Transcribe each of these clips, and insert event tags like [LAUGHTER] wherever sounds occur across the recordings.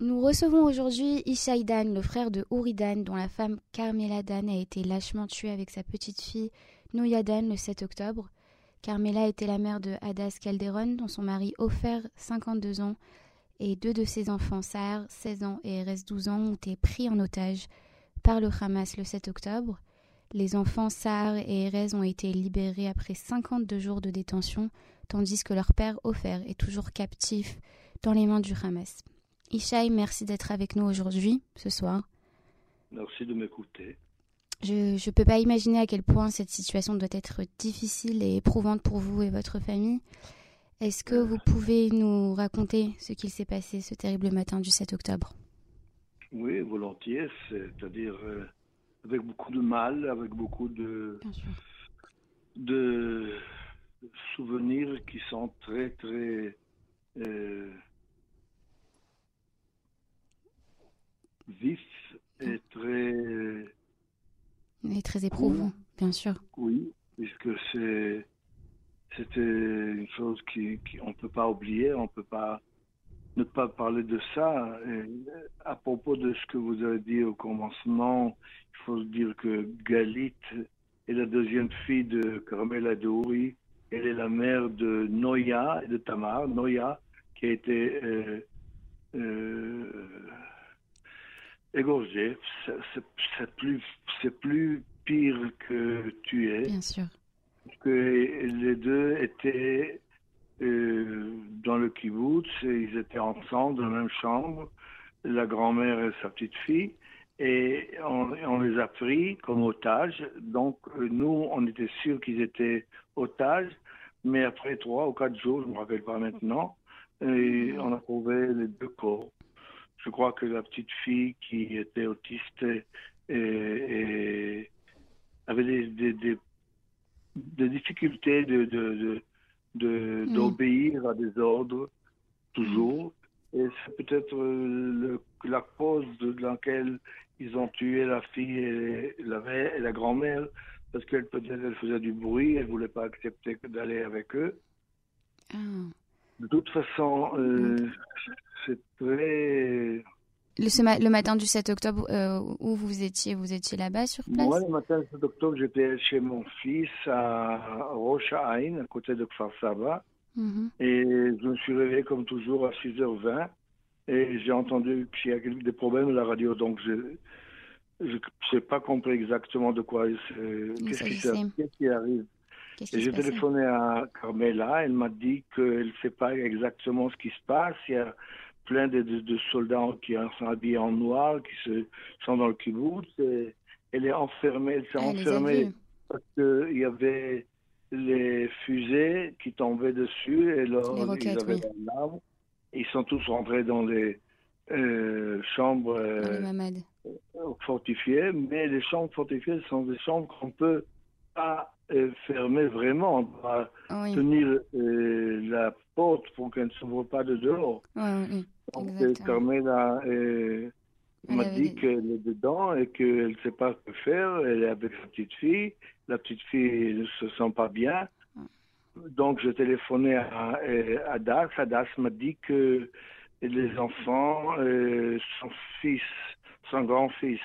Nous recevons aujourd'hui Ishaï Dan, le frère de Uri Dan, dont la femme Carmela Dan a été lâchement tuée avec sa petite fille Noya Dan le 7 octobre. Carmela était la mère de Hadas Calderon, dont son mari Ofer, 52 ans, et deux de ses enfants, Sahar, 16 ans, et Erez, 12 ans, ont été pris en otage par le Hamas le 7 octobre. Les enfants Sahar et Erez ont été libérés après 52 jours de détention, tandis que leur père Ofer est toujours captif dans les mains du Hamas. Ishaï, merci d'être avec nous aujourd'hui, ce soir. Merci de m'écouter. Je ne peux pas imaginer à quel point cette situation doit être difficile et éprouvante pour vous et votre famille. Est-ce que vous pouvez nous raconter ce qu'il s'est passé ce terrible matin du 7 octobre? Oui, volontiers, c'est-à-dire euh, avec beaucoup de mal, avec beaucoup de, de souvenirs qui sont très, très euh, vifs et très... Et très éprouvants, bien sûr. Oui, puisque c'est c'était une chose qui, on ne peut pas oublier, on ne peut pas ne pas parler de ça. à propos de ce que vous avez dit au commencement, il faut dire que Galit est la deuxième fille de Carmela Douri. Elle est la mère de Noya et de Tamar. Noya, qui a été euh, euh, égorgée. C'est plus, plus pire que tu es. Bien sûr que les deux étaient euh, dans le kibbutz, ils étaient ensemble dans la même chambre, la grand-mère et sa petite fille, et on, les a pris comme otages. Donc nous, on était sûrs qu'ils étaient otages, mais après trois ou quatre jours, je ne me rappelle pas maintenant, et on a trouvé les deux corps. Je crois que la petite fille qui était autiste et, avait des, des de difficultés de, de, de, mm. d'obéir à des ordres, toujours. Et c'est peut-être euh, la cause de laquelle ils ont tué la fille et la, et la grand-mère, parce qu'elle peut-être elle faisait du bruit, elle ne voulait pas accepter d'aller avec eux. Ah. De toute façon, euh, mm. c'est très le, le, matin du 7 octobre, euh, où vous étiez Vous étiez là-bas sur place? Moi, le matin du 7 octobre, j'étais chez mon fils à Roche à côté de Kfar Saba. Mhm. Et je me suis réveillé comme toujours à 6h20. Et j'ai entendu qu'il y a des problèmes à la radio. Donc, je n'ai pas compris exactement de quoi qu'est-ce qui, arrive. Et j'ai téléphoné à Carmela. Elle m'a dit qu'elle ne sait pas exactement ce qui se passe. Il y a plein de, soldats qui sont habillés en noir, qui se, sont dans le kibbutz. elle est enfermée, elle s'est enfermée parce qu'il y avait les fusées qui tombaient dessus et là, ils avaient Ils sont tous rentrés dans les euh, chambres euh, fortifiées, mais les chambres fortifiées sont des chambres qu'on peut pas euh, fermer vraiment. On doit tenir la porte pour qu'elle ne s'ouvre pas de dehors. Oui, donc, Carmela m'a dit qu'elle est dedans et qu'elle ne sait pas ce faire. Elle est avec sa petite fille. La petite fille ne se sent pas bien. Donc, je téléphonais à, à Das. Adas m'a dit que les enfants, euh, son fils, son grand-fils,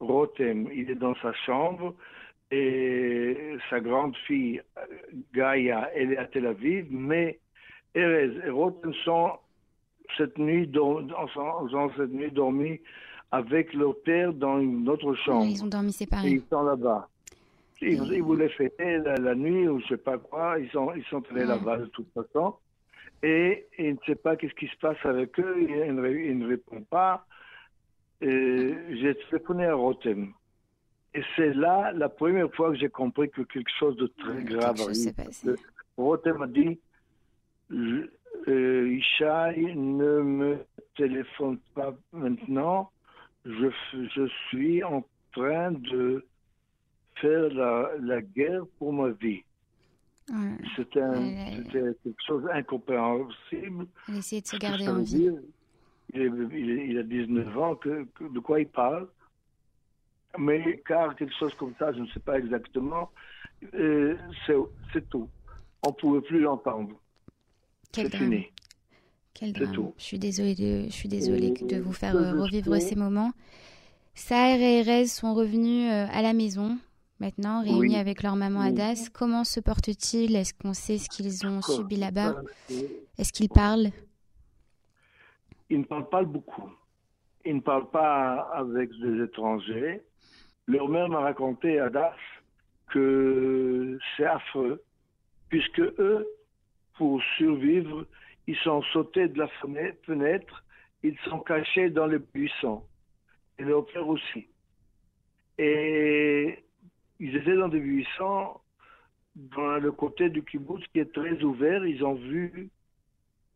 Rotem, il est dans sa chambre et sa grande fille, Gaïa, elle est à Tel Aviv, mais Erez et Rotem sont cette nuit, ont cette nuit dormi avec leur père dans une autre chambre. ils ont dormi séparés. ils sont là-bas. Ils, voulaient fêter la, nuit ou je sais pas quoi. Ils sont, ils sont allés là-bas de toute façon. Et ils ne savent pas qu'est-ce qui se passe avec eux. Ils, ne, répondent pas. J'ai téléphoné à Rotem. Et c'est là la première fois que j'ai compris que quelque chose de très grave arrive. Rotem a dit euh, Ishaï ne me téléphone pas maintenant. Je, je suis en train de faire la, la guerre pour ma vie. C'était quelque chose d'incompréhensible. Il de se garder en vie. il, a 19 ans, que, de quoi il parle. Mais car quelque chose comme ça, je ne sais pas exactement, euh, c'est tout. On ne pouvait plus l'entendre. Quel drame. Quel drame. Je suis désolée de, je suis désolée de vous faire revivre ces moments. Saher et Erez sont revenus à la maison maintenant, réunis avec leur maman Adas. Comment se portent-ils? Est-ce qu'on sait ce qu'ils ont subi là-bas? Est-ce qu'ils parlent? Ils ne parlent pas beaucoup. Ils ne parlent pas avec des étrangers. Leur mère m'a raconté, Adas, que c'est affreux, puisque eux, pour survivre, ils sont sautés de la fenêtre, ils sont cachés dans les buissons. Et leur père aussi. Et ils étaient dans des buissons dans le côté du kibbutz qui est très ouvert. Ils ont vu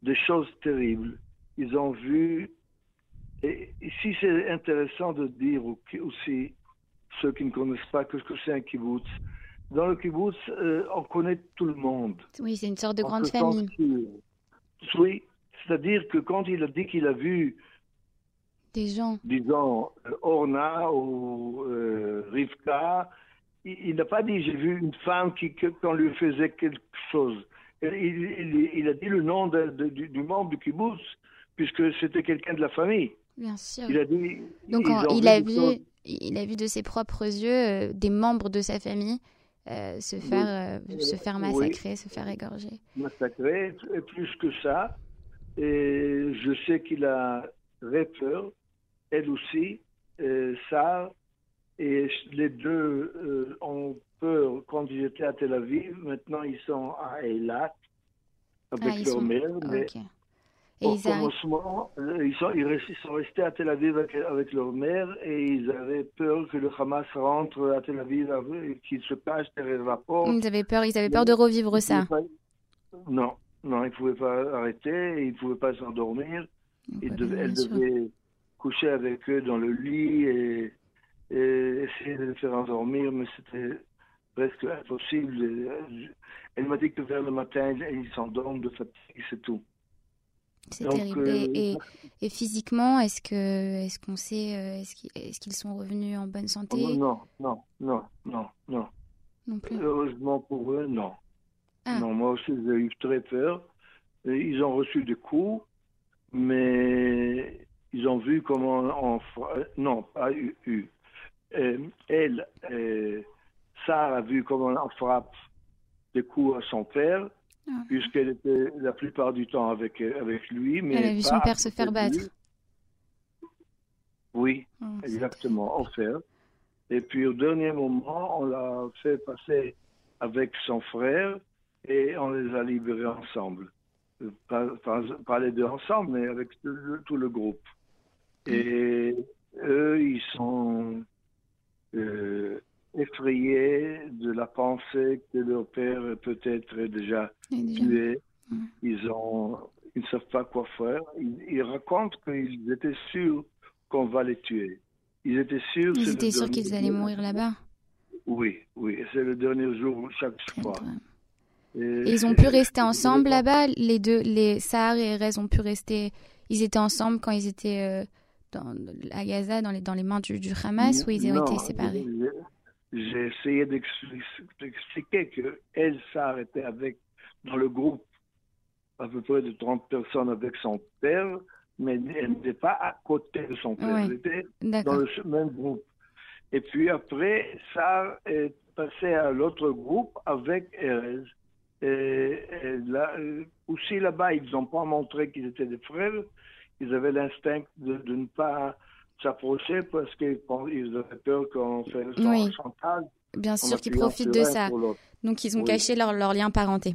des choses terribles. Ils ont vu. Et ici, c'est intéressant de dire aussi, ceux qui ne connaissent pas, que c'est un kibbutz. Dans le kibbutz, euh, on connaît tout le monde. Oui, c'est une sorte de grande famille. Oui, c'est-à-dire que quand il a dit qu'il a vu des gens, disons, Orna ou euh, Rivka, il, n'a pas dit j'ai vu une femme qui, qu'on lui faisait quelque chose. Il, a dit le nom du, membre du kibbutz, puisque c'était quelqu'un de la famille. Bien sûr. Il a dit. Donc il a vu, il a vu de ses propres yeux euh, des membres de sa famille euh, se faire, euh, se faire massacrer, se faire égorger. Massacrer, et plus que ça. Et je sais qu'il a très peur, elle aussi, ça, et les deux euh, ont peur quand ils étaient à Tel Aviv. Maintenant, ils sont à Eilat avec ah, leur mère. Mais au commencement, euh, ils sont, ils, sont, restés à Tel Aviv avec, leur mère et ils avaient peur que le Hamas rentre à Tel Aviv et qu'il se cache derrière la porte. Ils avaient peur, ils avaient peur de revivre ça. non, non, ils ne pouvaient pas arrêter, ils ne pouvaient pas s'endormir. elle devait coucher avec eux dans le lit et et essayer de les faire endormir, mais c'était presque impossible. Elle m'a dit que vers le matin, ils s'endorment de fatigue, c'est tout. C'est terrible. et, euh, et, physiquement, est-ce que est-ce qu'on sait euh, est-ce qu'ils sont revenus en bonne santé? Non, non, non, non, non. Non plus. Heureusement pour eux, non. Ah. Non, moi aussi, j'ai eu très peur. Ils ont reçu des coups, mais ils ont vu comment on... Non, pas eu. Elle, Sarah a vu comment on frappe des coups à son père, ah. puisqu'elle était la plupart du temps avec, avec lui. Mais elle a vu son père se faire battre. Oui, oh, exactement, en fer. Et puis au dernier moment, on l'a fait passer avec son frère et on les a libérés ensemble. Pas, les deux ensemble, mais avec tout le groupe. Mm. Et eux, ils sont euh, effrayés de la pensée que leur père peut-être déjà, tué. Ils, ont, ils ne savent pas quoi faire. Ils, racontent qu'ils étaient sûrs qu'on va les tuer. Ils étaient sûrs. Ils étaient sûrs qu'ils allaient mourir là-bas. Oui, oui. C'est le dernier jour chaque fois. Et, ils ont pu rester ensemble là-bas? Les deux, les Sahar et Erez ont pu rester. Ils étaient ensemble quand ils étaient. Euh, dans, à Gaza dans les, dans les mains du, du Hamas ou ils ont été séparés? J'ai essayé d'expliquer que elle s'arrêtait avec, dans le groupe, à peu près de 30 personnes avec son père, mais elle n'était pas à côté de son père, elle était dans le même groupe. Et puis après, ça est passé à l'autre groupe avec Erez. Et, là, aussi là-bas, ils n'ont pas montré qu'ils étaient des frères, ils avaient l'instinct de, ne pas s'approcher parce qu'ils avaient peur qu'on fasse un chantage. Bien sûr qu'ils profitent de ça. Donc ils ont caché leur, leur, lien parenté.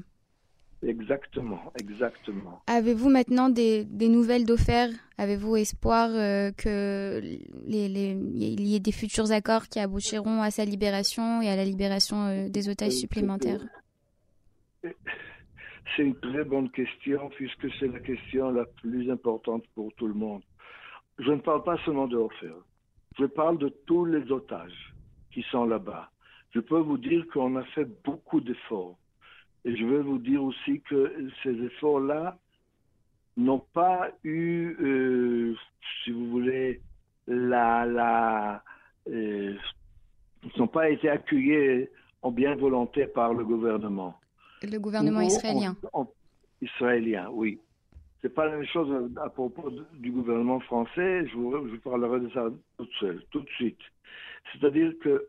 Exactement, exactement. Avez-vous maintenant des, des nouvelles d'Ofer? Avez-vous espoir euh, que les, les, il y ait des futurs accords qui aboutiront à sa libération et à la libération euh, des otages supplémentaires? c'est une très bonne question puisque c'est la question la plus importante pour tout le monde. Je ne parle pas seulement de Ofer. Je parle de tous les otages qui sont là-bas. Je peux vous dire qu'on a fait beaucoup d'efforts. Et je veux vous dire aussi que ces efforts-là n'ont pas eu, euh, si vous voulez, la, la, euh, n'ont pas été accueillis en bien volonté par le gouvernement le gouvernement israélien. israélien, oui. C'est pas la même chose à propos du gouvernement français. Je vous, je parlerai de ça tout seul, tout de suite. C'est-à-dire que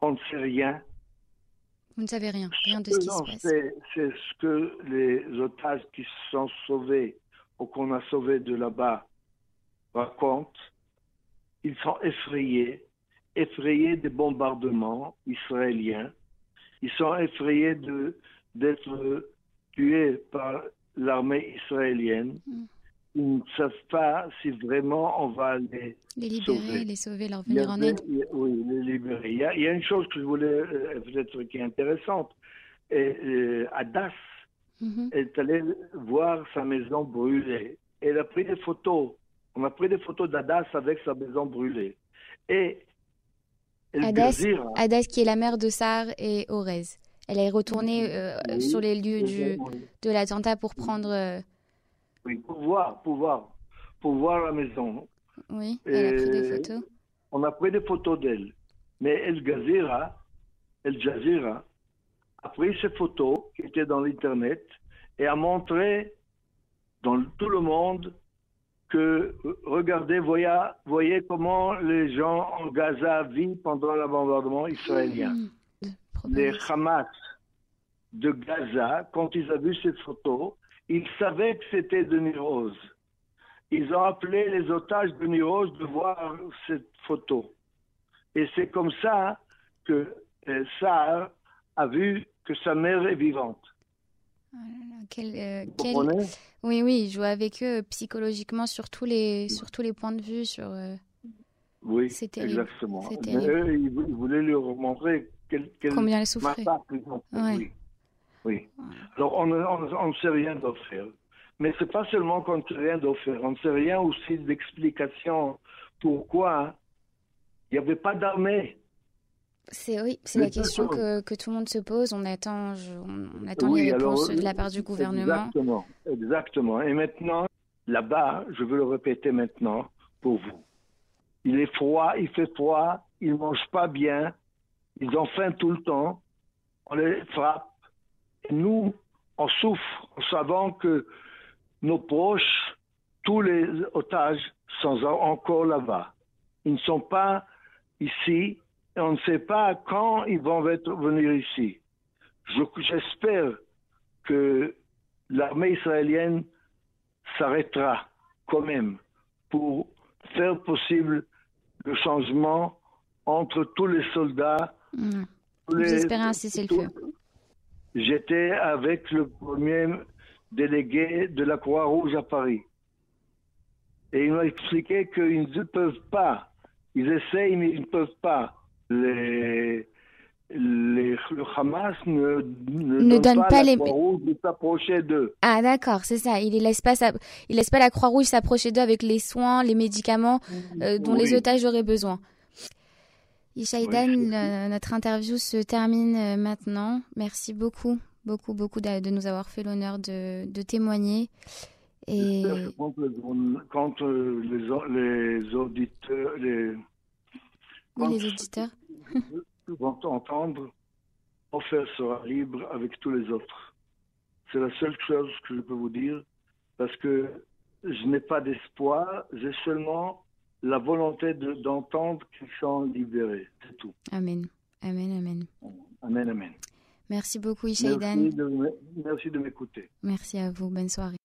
on ne sait rien. Vous ne savez rien, rien de ce qui se passe. C'est ce que les otages qui se sont sauvés ou qu'on a sauvés de là-bas racontent. Ils sont effrayés, effrayés des bombardements israéliens. Ils sont effrayés d'être tués par l'armée israélienne. Mm. Ils ne savent pas si vraiment on va les, les libérer, les sauver, leur venir en aide. Oui, les libérer. Il y, a, il y, a, une chose que je voulais peut-être qui est intéressante. Et, euh, Adas mm-hmm. est allée voir sa maison brûlée. Elle a pris des photos. On a pris des photos d'Adas avec sa maison brûlée. Et Adas, Adas, qui est la mère de Sar et Orez. Elle est retournée euh, sur les lieux du, de l'attentat pour prendre. Euh, oui, pour voir, pour voir, pour voir la maison. Oui, elle a pris des photos. On a pris des photos d'elle. Mais El Jazeera, El Jazeera a pris ces photos qui étaient dans l'Internet et a montré dans tout le monde que, regardez, voyez, voyez comment les gens en Gaza vivent pendant le bombardement israélien. Mmh les Hamas de Gaza, quand ils ont vu cette photo, ils savaient que c'était Denis Rose. Ils ont appelé les otages de Denis Rose de voir cette photo. Et c'est comme ça que euh, a vu que sa mère est vivante. Oh euh, oui, oui, jouer avec eux psychologiquement sur tous les, sur tous les points de vue. Sur, euh, Oui, exactement. Eux, ils voulaient leur montrer Combien elle souffrait. Oui. oui. Alors, on, ne sait rien d'offrir. Mais c'est pas seulement qu'on ne sait rien d'offrir, on ne sait rien aussi d'explication pourquoi il n'y avait pas d'armée. C'est oui, c'est la question que, que, tout le monde se pose. On attend, on, attend les réponses de la part du gouvernement. Exactement, exactement. Et maintenant, là-bas, je veux le répéter maintenant pour vous. Il est froid, il fait froid, ils mangent pas bien, ils ont faim tout le temps, on les frappe. Nous, on souffre en savant que nos proches, tous les otages, sont encore là-bas. Ils ne sont pas ici et on ne sait pas quand ils vont venir ici. J'espère que l'armée israélienne s'arrêtera quand même pour faire possible le changement entre tous les soldats Mmh. J'espère ainsi c'est le feu. J'étais avec le premier délégué de la Croix-Rouge à Paris. Et il m'a expliqué qu'ils ne peuvent pas. Ils essayent, mais ils ne peuvent pas. Les, les, le Hamas ne, ne, donne, pas, pas la Croix-Rouge de s'approcher d'eux. Ah d'accord, c'est ça. Il ne laisse laisse pas la Croix-Rouge s'approcher d'eux avec les soins, les médicaments euh, dont les otages auraient besoin. Ishaïdan, notre interview se termine euh, maintenant. Merci beaucoup, beaucoup, beaucoup de, nous avoir fait l'honneur de, témoigner. Et... Quand, euh, les, auditeurs, les, les auditeurs [LAUGHS] vont entendre, Offert sera libre avec tous les autres. C'est la seule chose que je peux vous dire, parce que je n'ai pas d'espoir, j'ai seulement la volonté d'entendre qu'ils sont libérés. C'est tout. Amen. Amen, amen. Amen, amen. Merci beaucoup, Ishaïdan. Merci de m'écouter. Merci à vous. Bonne soirée.